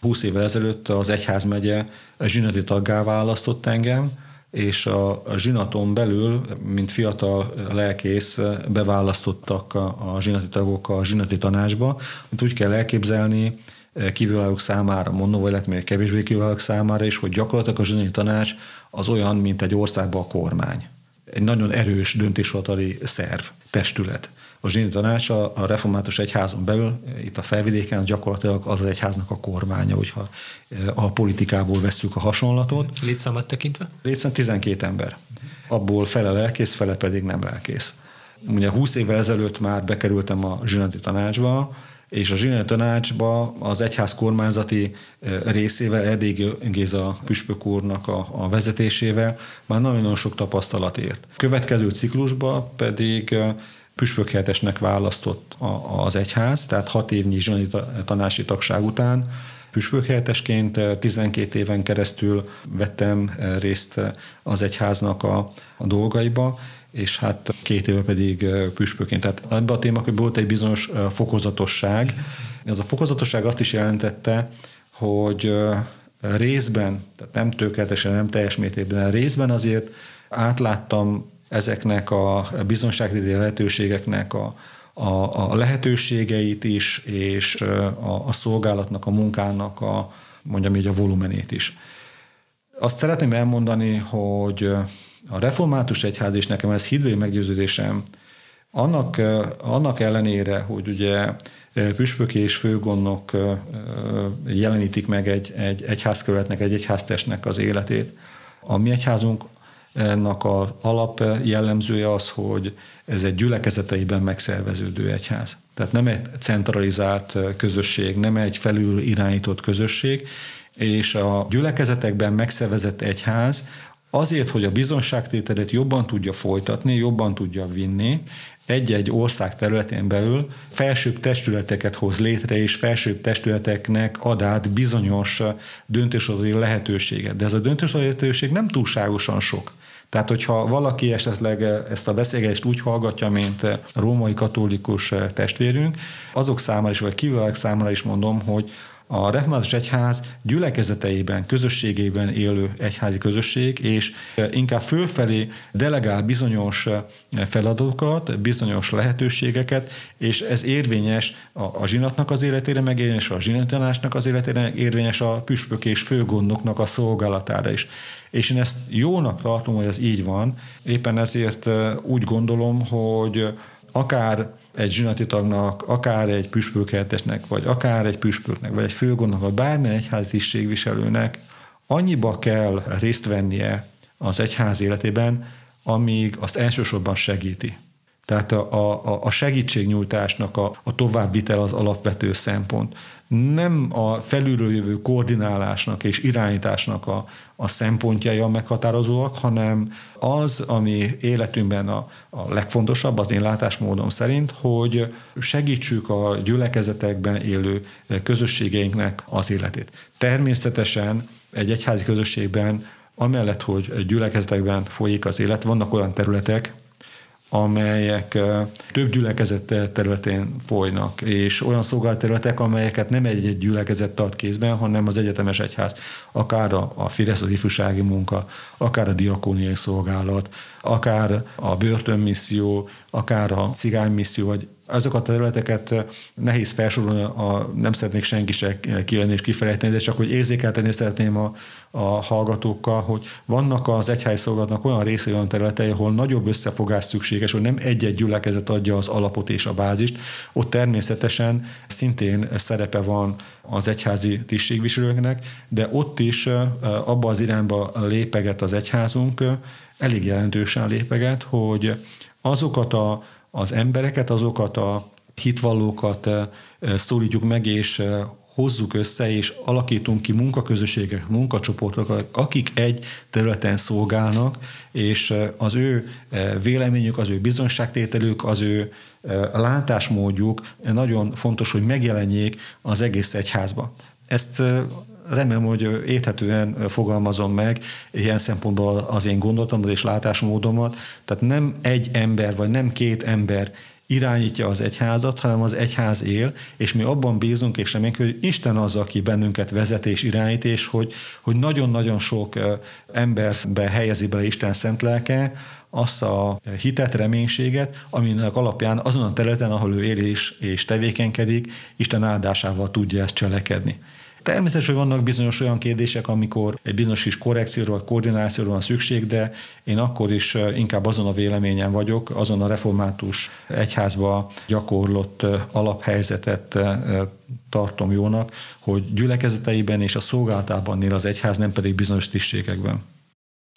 S2: Húsz évvel ezelőtt az egyházmegye zsinati taggá választott engem, és a, a zsinaton belül, mint fiatal lelkész beválasztottak a, a zsinati tagok a zsinati tanácsba, amit úgy kell elképzelni, eh, kívülállók számára, mondom, illetve még kevésbé kívülállók számára is, hogy gyakorlatilag a zsinati tanács az olyan, mint egy országban a kormány. Egy nagyon erős döntéshozatali szerv, testület a zsini tanács a, a református egyházon belül, itt a felvidéken gyakorlatilag az az egyháznak a kormánya, hogyha e, a politikából vesszük a hasonlatot.
S1: Létszámot tekintve?
S2: Létszám 12 ember. Abból fele lelkész, fele pedig nem lelkész. Ugye 20 évvel ezelőtt már bekerültem a zsinati tanácsba, és a zsinati tanácsba az egyház kormányzati e, részével Erdély Géza püspök úrnak a, a vezetésével már nagyon-nagyon sok tapasztalat ért. Következő ciklusba pedig e, püspökhelyettesnek választott az egyház, tehát hat évnyi zsoni tanási tagság után püspökhelyettesként 12 éven keresztül vettem részt az egyháznak a, a dolgaiba, és hát két éve pedig püspökként. Tehát ebben a témakörben volt egy bizonyos fokozatosság. Ez a fokozatosság azt is jelentette, hogy részben, tehát nem tökéletesen, nem teljes mértékben, részben azért átláttam ezeknek a biztonságvédő lehetőségeknek a, a, a lehetőségeit is, és a, a szolgálatnak, a munkának a, mondjam így a volumenét is. Azt szeretném elmondani, hogy a református egyház, és nekem ez hídvői meggyőződésem, annak, annak ellenére, hogy ugye püspöki és főgondnok jelenítik meg egy, egy egyházkerületnek, egy egyháztestnek az életét, a mi egyházunk ennek az alap jellemzője az, hogy ez egy gyülekezeteiben megszerveződő egyház. Tehát nem egy centralizált közösség, nem egy felül irányított közösség, és a gyülekezetekben megszervezett egyház azért, hogy a bizonságtételet jobban tudja folytatni, jobban tudja vinni, egy-egy ország területén belül felsőbb testületeket hoz létre, és felsőbb testületeknek ad át bizonyos döntéshozatali lehetőséget. De ez a döntéshozatali lehetőség nem túlságosan sok. Tehát, hogyha valaki esetleg ezt a beszélgetést úgy hallgatja, mint a római katolikus testvérünk, azok számára is, vagy kívülek számára is mondom, hogy a református egyház gyülekezeteiben, közösségében élő egyházi közösség, és inkább fölfelé delegál bizonyos feladatokat, bizonyos lehetőségeket, és ez érvényes a, a zsinatnak az életére, meg érvényes a zsinatanásnak az életére, meg érvényes a püspök és főgondnoknak a szolgálatára is. És én ezt jónak tartom, hogy ez így van, éppen ezért úgy gondolom, hogy akár egy zsinati tagnak, akár egy püspökhelyettesnek, vagy akár egy püspöknek, vagy egy főgondnak, vagy bármilyen egyházi tisztségviselőnek annyiba kell részt vennie az egyház életében, amíg azt elsősorban segíti. Tehát a, a, a segítségnyújtásnak a, a továbbvitel az alapvető szempont nem a felülről jövő koordinálásnak és irányításnak a, a szempontjai a meghatározóak, hanem az, ami életünkben a, a legfontosabb, az én látásmódom szerint, hogy segítsük a gyülekezetekben élő közösségeinknek az életét. Természetesen egy egyházi közösségben amellett, hogy gyülekezetekben folyik az élet, vannak olyan területek, amelyek több gyülekezet területén folynak, és olyan szolgálterületek, amelyeket nem egy-egy gyülekezet tart kézben, hanem az egyetemes egyház, akár a, Fidesz, az ifjúsági munka, akár a diakóniai szolgálat, akár a börtönmisszió, akár a cigánymisszió, vagy azokat a területeket nehéz felsorolni, a, nem szeretnék senki se kijönni és kifelejteni, de csak hogy érzékelteni szeretném a, a hallgatókkal, hogy vannak az egyház szolgálatnak olyan részei, olyan területei, ahol nagyobb összefogás szükséges, hogy nem egy-egy gyülekezet adja az alapot és a bázist. Ott természetesen szintén szerepe van az egyházi tisztségviselőknek, de ott is abba az irányba lépeget az egyházunk, elég jelentősen lépeget, hogy azokat a az embereket, azokat a hitvallókat szólítjuk meg, és hozzuk össze, és alakítunk ki munkaközösségek, munkacsoportokat, akik egy területen szolgálnak, és az ő véleményük, az ő bizonságtételük, az ő látásmódjuk nagyon fontos, hogy megjelenjék az egész egyházba. Ezt remélem, hogy érthetően fogalmazom meg ilyen szempontból az én gondolatomat és látásmódomat. Tehát nem egy ember, vagy nem két ember irányítja az egyházat, hanem az egyház él, és mi abban bízunk, és reméljük, hogy Isten az, aki bennünket vezet és irányít, és hogy, hogy nagyon-nagyon sok emberbe helyezi bele Isten szent lelke, azt a hitet, reménységet, aminek alapján azon a területen, ahol ő él és, és tevékenykedik, Isten áldásával tudja ezt cselekedni. Természetesen vannak bizonyos olyan kérdések, amikor egy bizonyos kis korrekcióra vagy koordinációra van szükség, de én akkor is inkább azon a véleményen vagyok, azon a református egyházba gyakorlott alaphelyzetet tartom jónak, hogy gyülekezeteiben és a szolgálatában él az egyház, nem pedig bizonyos tisztségekben.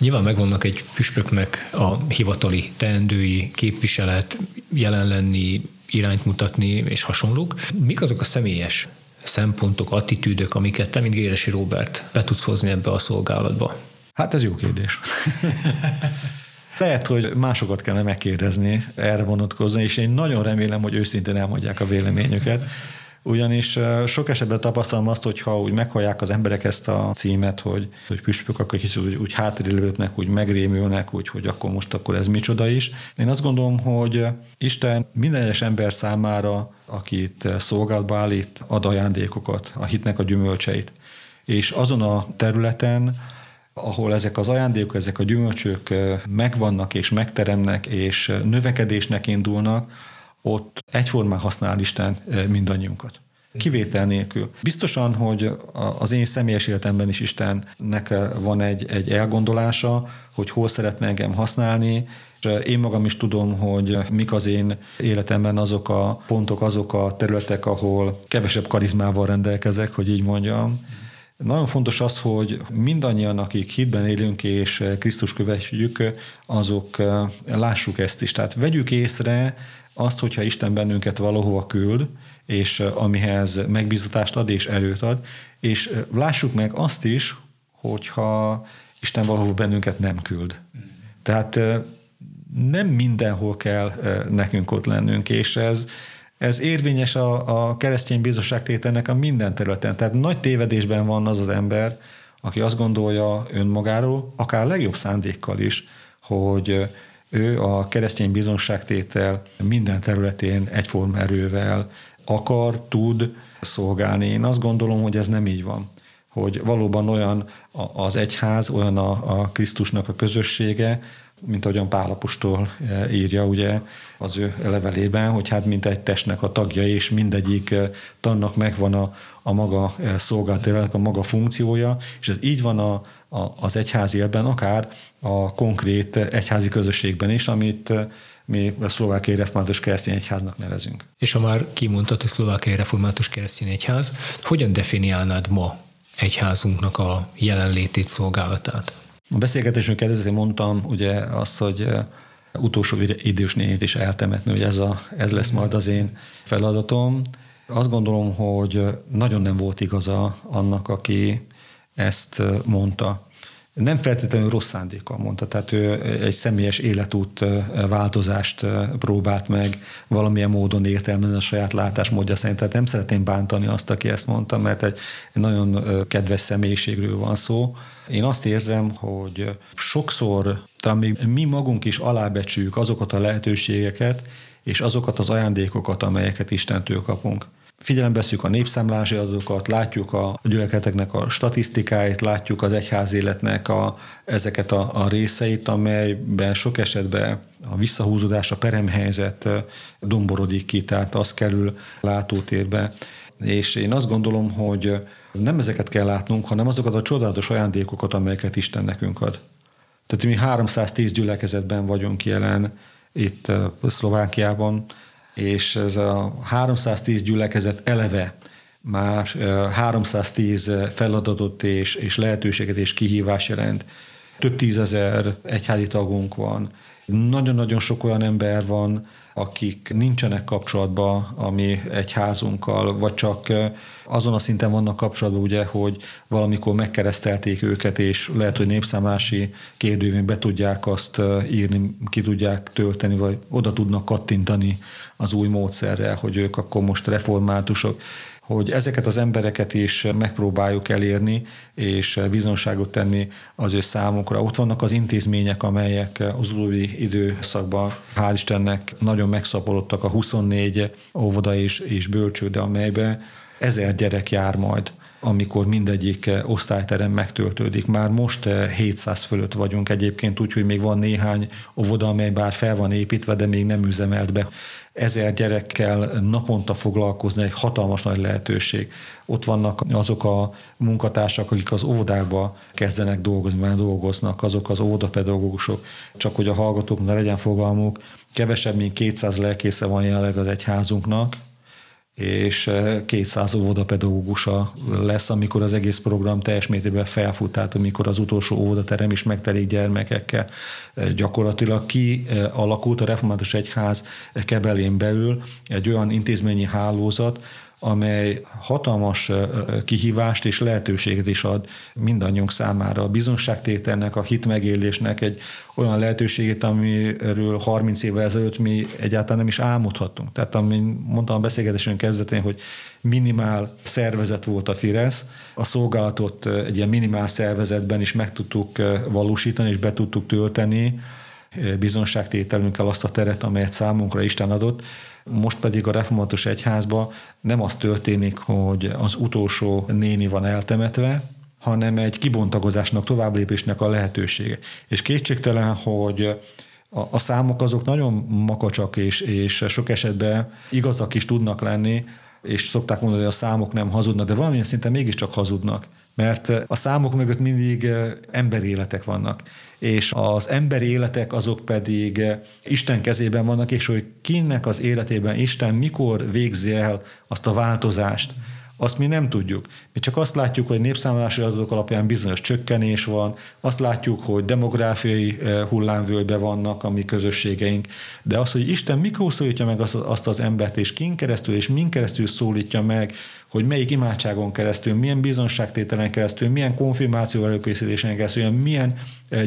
S1: Nyilván megvannak egy püspöknek a hivatali teendői, képviselet, jelen lenni, irányt mutatni és hasonlók. Mik azok a személyes szempontok, attitűdök, amiket te, mint Géresi Robert be tudsz hozni ebbe a szolgálatba?
S2: Hát ez jó kérdés. Lehet, hogy másokat kellene megkérdezni erre vonatkozni, és én nagyon remélem, hogy őszintén elmondják a véleményüket ugyanis sok esetben tapasztalom azt, hogy ha úgy meghallják az emberek ezt a címet, hogy, hogy püspök, akkor kicsit úgy, úgy hátrélőtnek, úgy megrémülnek, úgy, hogy akkor most akkor ez micsoda is. Én azt gondolom, hogy Isten minden egyes ember számára, akit szolgálatba állít, ad ajándékokat, a hitnek a gyümölcseit. És azon a területen, ahol ezek az ajándékok, ezek a gyümölcsök megvannak és megteremnek és növekedésnek indulnak, ott egyformán használ Isten mindannyiunkat. Kivétel nélkül. Biztosan, hogy az én személyes életemben is Istennek van egy, egy elgondolása, hogy hol szeretne engem használni, én magam is tudom, hogy mik az én életemben azok a pontok, azok a területek, ahol kevesebb karizmával rendelkezek, hogy így mondjam. Nagyon fontos az, hogy mindannyian, akik hitben élünk és Krisztus követjük, azok lássuk ezt is. Tehát vegyük észre azt, hogyha Isten bennünket valahova küld, és amihez megbízatást ad és erőt ad, és lássuk meg azt is, hogyha Isten valahova bennünket nem küld. Tehát nem mindenhol kell nekünk ott lennünk, és ez, ez érvényes a, a keresztény bizottságtételnek a minden területen. Tehát nagy tévedésben van az az ember, aki azt gondolja önmagáról, akár legjobb szándékkal is, hogy ő a keresztény bizonságtétel minden területén egyforma erővel akar, tud szolgálni. Én azt gondolom, hogy ez nem így van hogy valóban olyan az egyház, olyan a, a Krisztusnak a közössége, mint ahogyan Pálapostól e, írja ugye az ő levelében, hogy hát mint egy testnek a tagja, és mindegyik e, tannak megvan a, a maga e, szolgáltatásának a maga funkciója, és ez így van a, a, az egyházi életben, akár a konkrét egyházi közösségben is, amit mi a szlovákiai református keresztény egyháznak nevezünk.
S1: És ha már kimondtad, hogy szlovákiai református keresztény egyház, hogyan definiálnád ma egyházunknak a jelenlétét, szolgálatát?
S2: A beszélgetésünk kezdetén mondtam ugye azt, hogy utolsó idős nénit is eltemetni, hogy ez, a, ez lesz majd az én feladatom. Azt gondolom, hogy nagyon nem volt igaza annak, aki ezt mondta nem feltétlenül rossz szándékkal mondta, tehát ő egy személyes életút változást próbált meg valamilyen módon értelmezni a saját látásmódja szerint. Tehát nem szeretném bántani azt, aki ezt mondta, mert egy, nagyon kedves személyiségről van szó. Én azt érzem, hogy sokszor talán még mi magunk is alábecsüljük azokat a lehetőségeket, és azokat az ajándékokat, amelyeket Istentől kapunk. Figyelembe veszük a népszámlási adatokat, látjuk a gyülekezeteknek a statisztikáit, látjuk az egyház életnek a, ezeket a, a részeit, amelyben sok esetben a visszahúzódás, a peremhelyzet domborodik ki, tehát az kerül látótérbe. És én azt gondolom, hogy nem ezeket kell látnunk, hanem azokat a csodálatos ajándékokat, amelyeket Isten nekünk ad. Tehát mi 310 gyülekezetben vagyunk jelen itt Szlovákiában, és ez a 310 gyülekezet eleve már 310 feladatot és, és lehetőséget és kihívás jelent. Több tízezer egyházi tagunk van. Nagyon-nagyon sok olyan ember van, akik nincsenek kapcsolatban a mi egyházunkkal, vagy csak azon a szinten vannak kapcsolatban, ugye, hogy valamikor megkeresztelték őket, és lehet, hogy népszámlási kérdővén be tudják azt írni, ki tudják tölteni, vagy oda tudnak kattintani az új módszerrel, hogy ők akkor most reformátusok hogy ezeket az embereket is megpróbáljuk elérni, és bizonságot tenni az ő számukra. Ott vannak az intézmények, amelyek az utóbbi időszakban, hál' Istennek, nagyon megszaporodtak a 24 óvoda és, és bölcsőde, amelybe ezer gyerek jár majd amikor mindegyik osztályterem megtöltődik. Már most 700 fölött vagyunk egyébként, úgyhogy még van néhány óvoda, amely bár fel van építve, de még nem üzemelt be ezer gyerekkel naponta foglalkozni egy hatalmas nagy lehetőség. Ott vannak azok a munkatársak, akik az óvodákba kezdenek dolgozni, már dolgoznak, azok az óvodapedagógusok, csak hogy a hallgatóknak legyen fogalmuk, kevesebb, mint 200 lelkésze van jelenleg az egyházunknak, és 200 eh, óvodapedagógusa lesz, amikor az egész program teljes mértékben felfut, tehát amikor az utolsó óvodaterem is megtelik gyermekekkel. Eh, gyakorlatilag ki eh, alakult a Református Egyház kebelén belül egy olyan intézményi hálózat, amely hatalmas kihívást és lehetőséget is ad mindannyiunk számára. A bizonságtételnek, a hitmegélésnek egy olyan lehetőségét, amiről 30 évvel ezelőtt mi egyáltalán nem is álmodhattunk. Tehát, amin mondtam a beszélgetésünk kezdetén, hogy minimál szervezet volt a Fidesz, a szolgálatot egy ilyen minimál szervezetben is meg tudtuk valósítani, és be tudtuk tölteni bizonságtételünkkel azt a teret, amelyet számunkra Isten adott, most pedig a református egyházba nem az történik, hogy az utolsó néni van eltemetve, hanem egy kibontagozásnak, továbblépésnek a lehetősége. És kétségtelen, hogy a, a számok azok nagyon makacsak, és, és sok esetben igazak is tudnak lenni, és szokták mondani, hogy a számok nem hazudnak, de valamilyen szinten mégiscsak hazudnak mert a számok mögött mindig emberéletek vannak, és az emberi életek azok pedig Isten kezében vannak, és hogy kinek az életében Isten mikor végzi el azt a változást, azt mi nem tudjuk. Mi csak azt látjuk, hogy népszámlási adatok alapján bizonyos csökkenés van, azt látjuk, hogy demográfiai hullámvölgybe vannak a mi közösségeink, de az, hogy Isten mikor szólítja meg azt, azt az embert, és kin keresztül, és min keresztül szólítja meg, hogy melyik imádságon keresztül, milyen bizonságtételen keresztül, milyen konfirmáció előkészítésen keresztül, milyen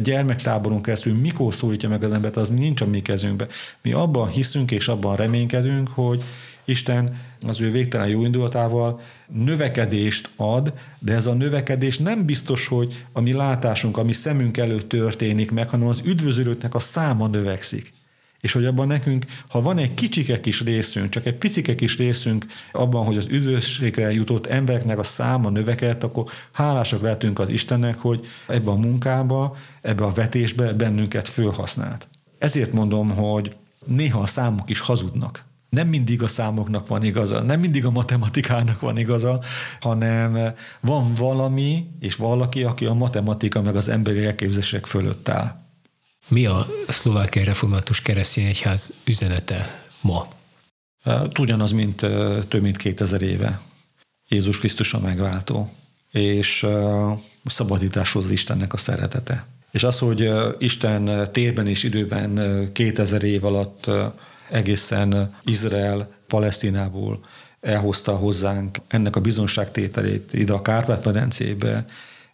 S2: gyermektáboron keresztül, mikor szólítja meg az embert, az nincs a mi kezünkbe. Mi abban hiszünk és abban reménykedünk, hogy Isten az ő végtelen jó indulatával növekedést ad, de ez a növekedés nem biztos, hogy a mi látásunk, a mi szemünk előtt történik meg, hanem az üdvözülőknek a száma növekszik. És hogy abban nekünk, ha van egy kicsike kis részünk, csak egy picike kis részünk abban, hogy az üdvösségre jutott embereknek a száma növekedett, akkor hálásak lehetünk az Istennek, hogy ebbe a munkába, ebbe a vetésbe bennünket fölhasznált. Ezért mondom, hogy néha a számok is hazudnak nem mindig a számoknak van igaza, nem mindig a matematikának van igaza, hanem van valami és valaki, aki a matematika meg az emberi elképzelések fölött áll.
S1: Mi a szlovákiai református keresztény egyház üzenete ma?
S2: Ugyanaz, mint több mint 2000 éve. Jézus Krisztus a megváltó, és szabadításhoz az Istennek a szeretete. És az, hogy Isten térben és időben 2000 év alatt egészen Izrael, Palesztinából elhozta hozzánk ennek a bizonságtételét ide a Kárpát-medencébe,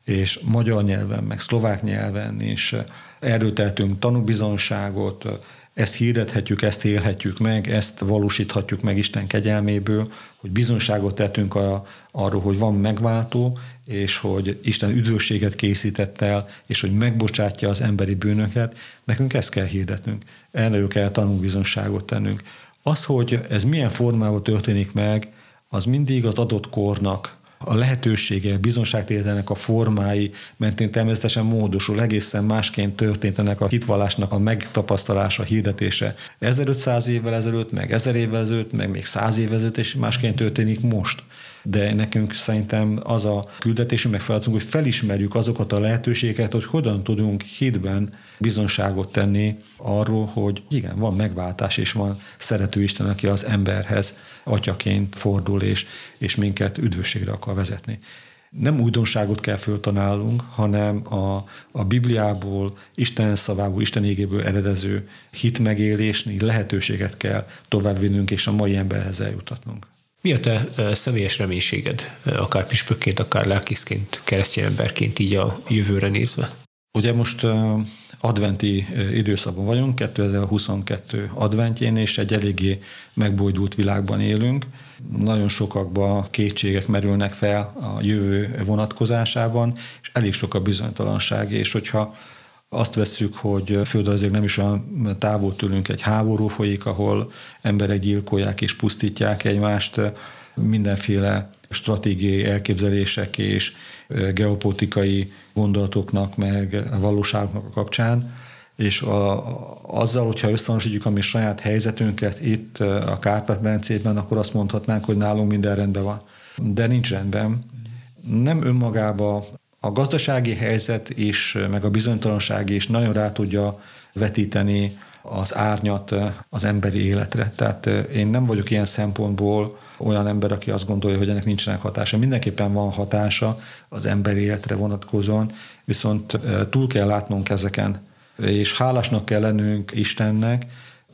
S2: és magyar nyelven, meg szlovák nyelven is erről tehetünk tanúbizonságot, ezt hirdethetjük, ezt élhetjük meg, ezt valósíthatjuk meg Isten kegyelméből, hogy bizonságot tettünk a, arról, hogy van megváltó, és hogy Isten üdvösséget készített el, és hogy megbocsátja az emberi bűnöket, nekünk ezt kell hirdetnünk. Erről kell tanúbizonságot tennünk. Az, hogy ez milyen formában történik meg, az mindig az adott kornak a lehetősége, bizonságtételnek a formái mentén természetesen módosul, egészen másként történt ennek a hitvallásnak a megtapasztalása, hirdetése. 1500 évvel ezelőtt, meg 1000 évvel ezelőtt, meg még 100 évvel ezelőtt, és másként történik most de nekünk szerintem az a küldetésünk, meg feladatunk, hogy felismerjük azokat a lehetőségeket, hogy hogyan tudunk hitben bizonságot tenni arról, hogy igen, van megváltás, és van szerető Isten, aki az emberhez atyaként fordul, és, és minket üdvösségre akar vezetni nem újdonságot kell föltanálnunk, hanem a, a Bibliából, Isten szavából, Isten égéből eredező hitmegélésni lehetőséget kell továbbvinnünk, és a mai emberhez eljutatnunk.
S1: Mi a te személyes reménységed, akár püspökként, akár lelkészként, keresztény emberként így a jövőre nézve?
S2: Ugye most adventi időszakban vagyunk, 2022 adventjén, és egy eléggé megbojdult világban élünk. Nagyon sokakba kétségek merülnek fel a jövő vonatkozásában, és elég sok a bizonytalanság, és hogyha azt vesszük, hogy földrajzilag nem is olyan távol tőlünk egy háború folyik, ahol emberek gyilkolják és pusztítják egymást, mindenféle stratégiai elképzelések és geopolitikai gondolatoknak, meg a valóságnak a kapcsán, és a, azzal, hogyha összehasonlítjuk a mi saját helyzetünket itt a Kárpát-medencében, akkor azt mondhatnánk, hogy nálunk minden rendben van. De nincs rendben. Nem önmagába a gazdasági helyzet is, meg a bizonytalanság is nagyon rá tudja vetíteni az árnyat az emberi életre. Tehát én nem vagyok ilyen szempontból olyan ember, aki azt gondolja, hogy ennek nincsenek hatása. Mindenképpen van hatása az emberi életre vonatkozóan, viszont túl kell látnunk ezeken, és hálásnak kell lennünk Istennek,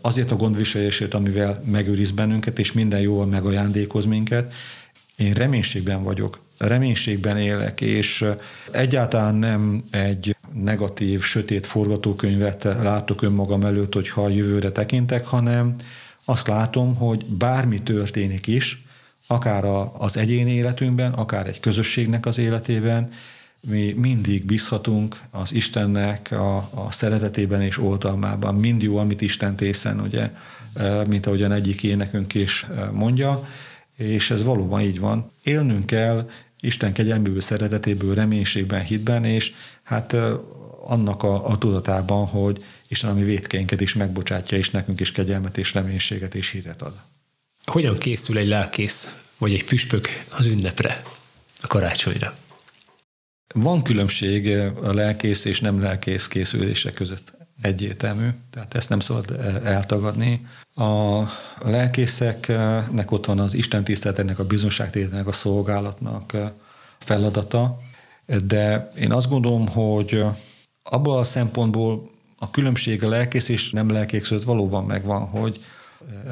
S2: azért a gondviselésért, amivel megőriz bennünket, és minden jóval megajándékoz minket. Én reménységben vagyok, reménységben élek, és egyáltalán nem egy negatív, sötét forgatókönyvet látok önmagam előtt, hogyha a jövőre tekintek, hanem azt látom, hogy bármi történik is, akár az egyéni életünkben, akár egy közösségnek az életében, mi mindig bízhatunk az Istennek a, a szeretetében és oltalmában. Mind jó, amit Isten tészen, ugye, mint ahogyan egyik énekünk is mondja, és ez valóban így van. Élnünk kell Isten kegyelméből, szeretetéből, reménységben, hitben, és hát annak a, a tudatában, hogy Isten a mi vétkeinket is megbocsátja, és nekünk is kegyelmet és reménységet és híret ad.
S1: Hogyan készül egy lelkész vagy egy püspök az ünnepre, a karácsonyra?
S2: Van különbség a lelkész és nem lelkész készülése között. Egyértelmű, tehát ezt nem szabad eltagadni. A lelkészeknek ott van az Isten tiszteletének, a bizonságtételnek, a szolgálatnak feladata, de én azt gondolom, hogy abból a szempontból a különbség a lelkész és nem lelkész valóban megvan, hogy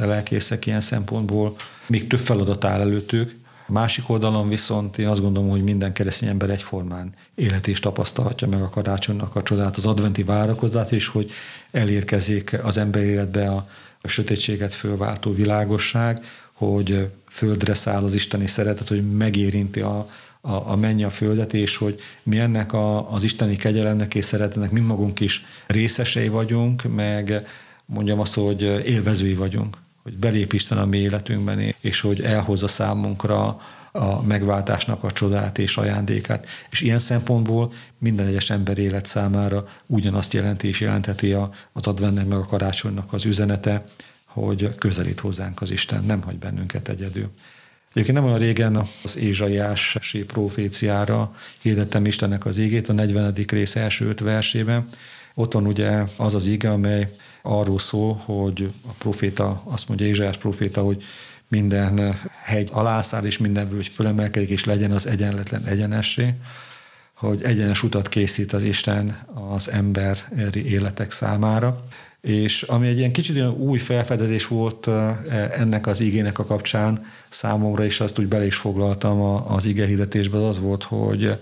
S2: a lelkészek ilyen szempontból még több feladat áll előttük, a másik oldalon viszont én azt gondolom, hogy minden keresztény ember egyformán élet és tapasztalhatja meg a karácsonynak a csodát, az adventi várakozát is, hogy elérkezik az ember életbe a, a sötétséget fölváltó világosság, hogy földre száll az isteni szeretet, hogy megérinti a, a, a mennyi a földet, és hogy mi ennek a, az isteni kegyelemnek és szeretetnek mi magunk is részesei vagyunk, meg mondjam azt, hogy élvezői vagyunk, hogy belép Isten a mi életünkben, és hogy elhozza számunkra a megváltásnak a csodát és ajándékát. És ilyen szempontból minden egyes ember élet számára ugyanazt jelenti és jelentheti az advennek meg a karácsonynak az üzenete, hogy közelít hozzánk az Isten, nem hagy bennünket egyedül. Egyébként nem olyan régen az Ézsaiási proféciára hirdettem Istennek az égét, a 40. rész első öt versében. Ott ugye az az ige, amely arról szól, hogy a proféta, azt mondja Ézsaiás proféta, hogy minden hegy alászáll, és minden völgy fölemelkedik, és legyen az egyenletlen egyenessé, hogy egyenes utat készít az Isten az emberi életek számára. És ami egy ilyen kicsit olyan új felfedezés volt ennek az igének a kapcsán számomra, és azt úgy bele is foglaltam az ige hirdetésbe, az az volt, hogy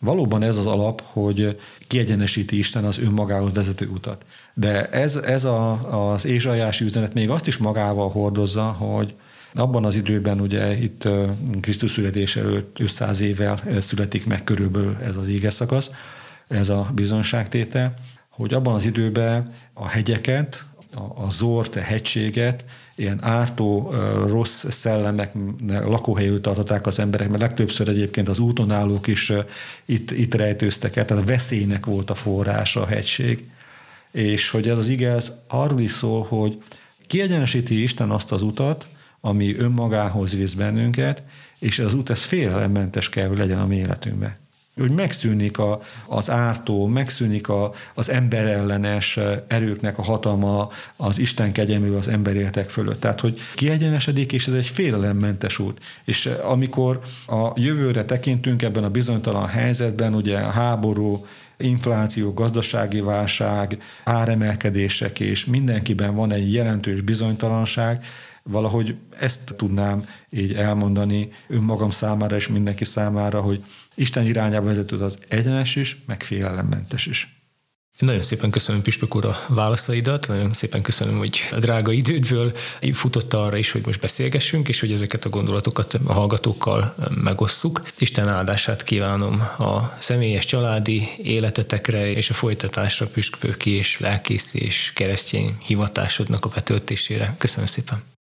S2: valóban ez az alap, hogy kiegyenesíti Isten az önmagához vezető utat. De ez, ez a, az ézsajási üzenet még azt is magával hordozza, hogy abban az időben ugye itt Krisztus születés előtt 500 évvel születik meg körülbelül ez az ége szakasz, ez a bizonságtétel, hogy abban az időben a hegyeket, a, a zort, hegységet, ilyen ártó, rossz szellemek lakóhelyül tartották az emberek, mert legtöbbször egyébként az úton állók is itt, itt rejtőztek el, tehát a veszélynek volt a forrása a hegység. És hogy ez az ige, ez arról is szól, hogy kiegyenesíti Isten azt az utat, ami önmagához visz bennünket, és az út ez félelemmentes kell, hogy legyen a mi életünkben hogy megszűnik a, az ártó, megszűnik a, az emberellenes erőknek a hatalma az Isten kegyelmű az emberéletek fölött. Tehát, hogy kiegyenesedik, és ez egy félelemmentes út. És amikor a jövőre tekintünk ebben a bizonytalan helyzetben, ugye a háború, infláció, gazdasági válság, áremelkedések, és mindenkiben van egy jelentős bizonytalanság, valahogy ezt tudnám így elmondani önmagam számára és mindenki számára, hogy Isten irányába vezető az egyenes is, meg félelemmentes is.
S1: Nagyon szépen köszönöm Püspök úr a válaszaidat, nagyon szépen köszönöm, hogy a drága idődből futott arra is, hogy most beszélgessünk, és hogy ezeket a gondolatokat a hallgatókkal megosszuk. Isten áldását kívánom a személyes családi életetekre és a folytatásra püspöki és lelkész és keresztény hivatásodnak a betöltésére. Köszönöm szépen.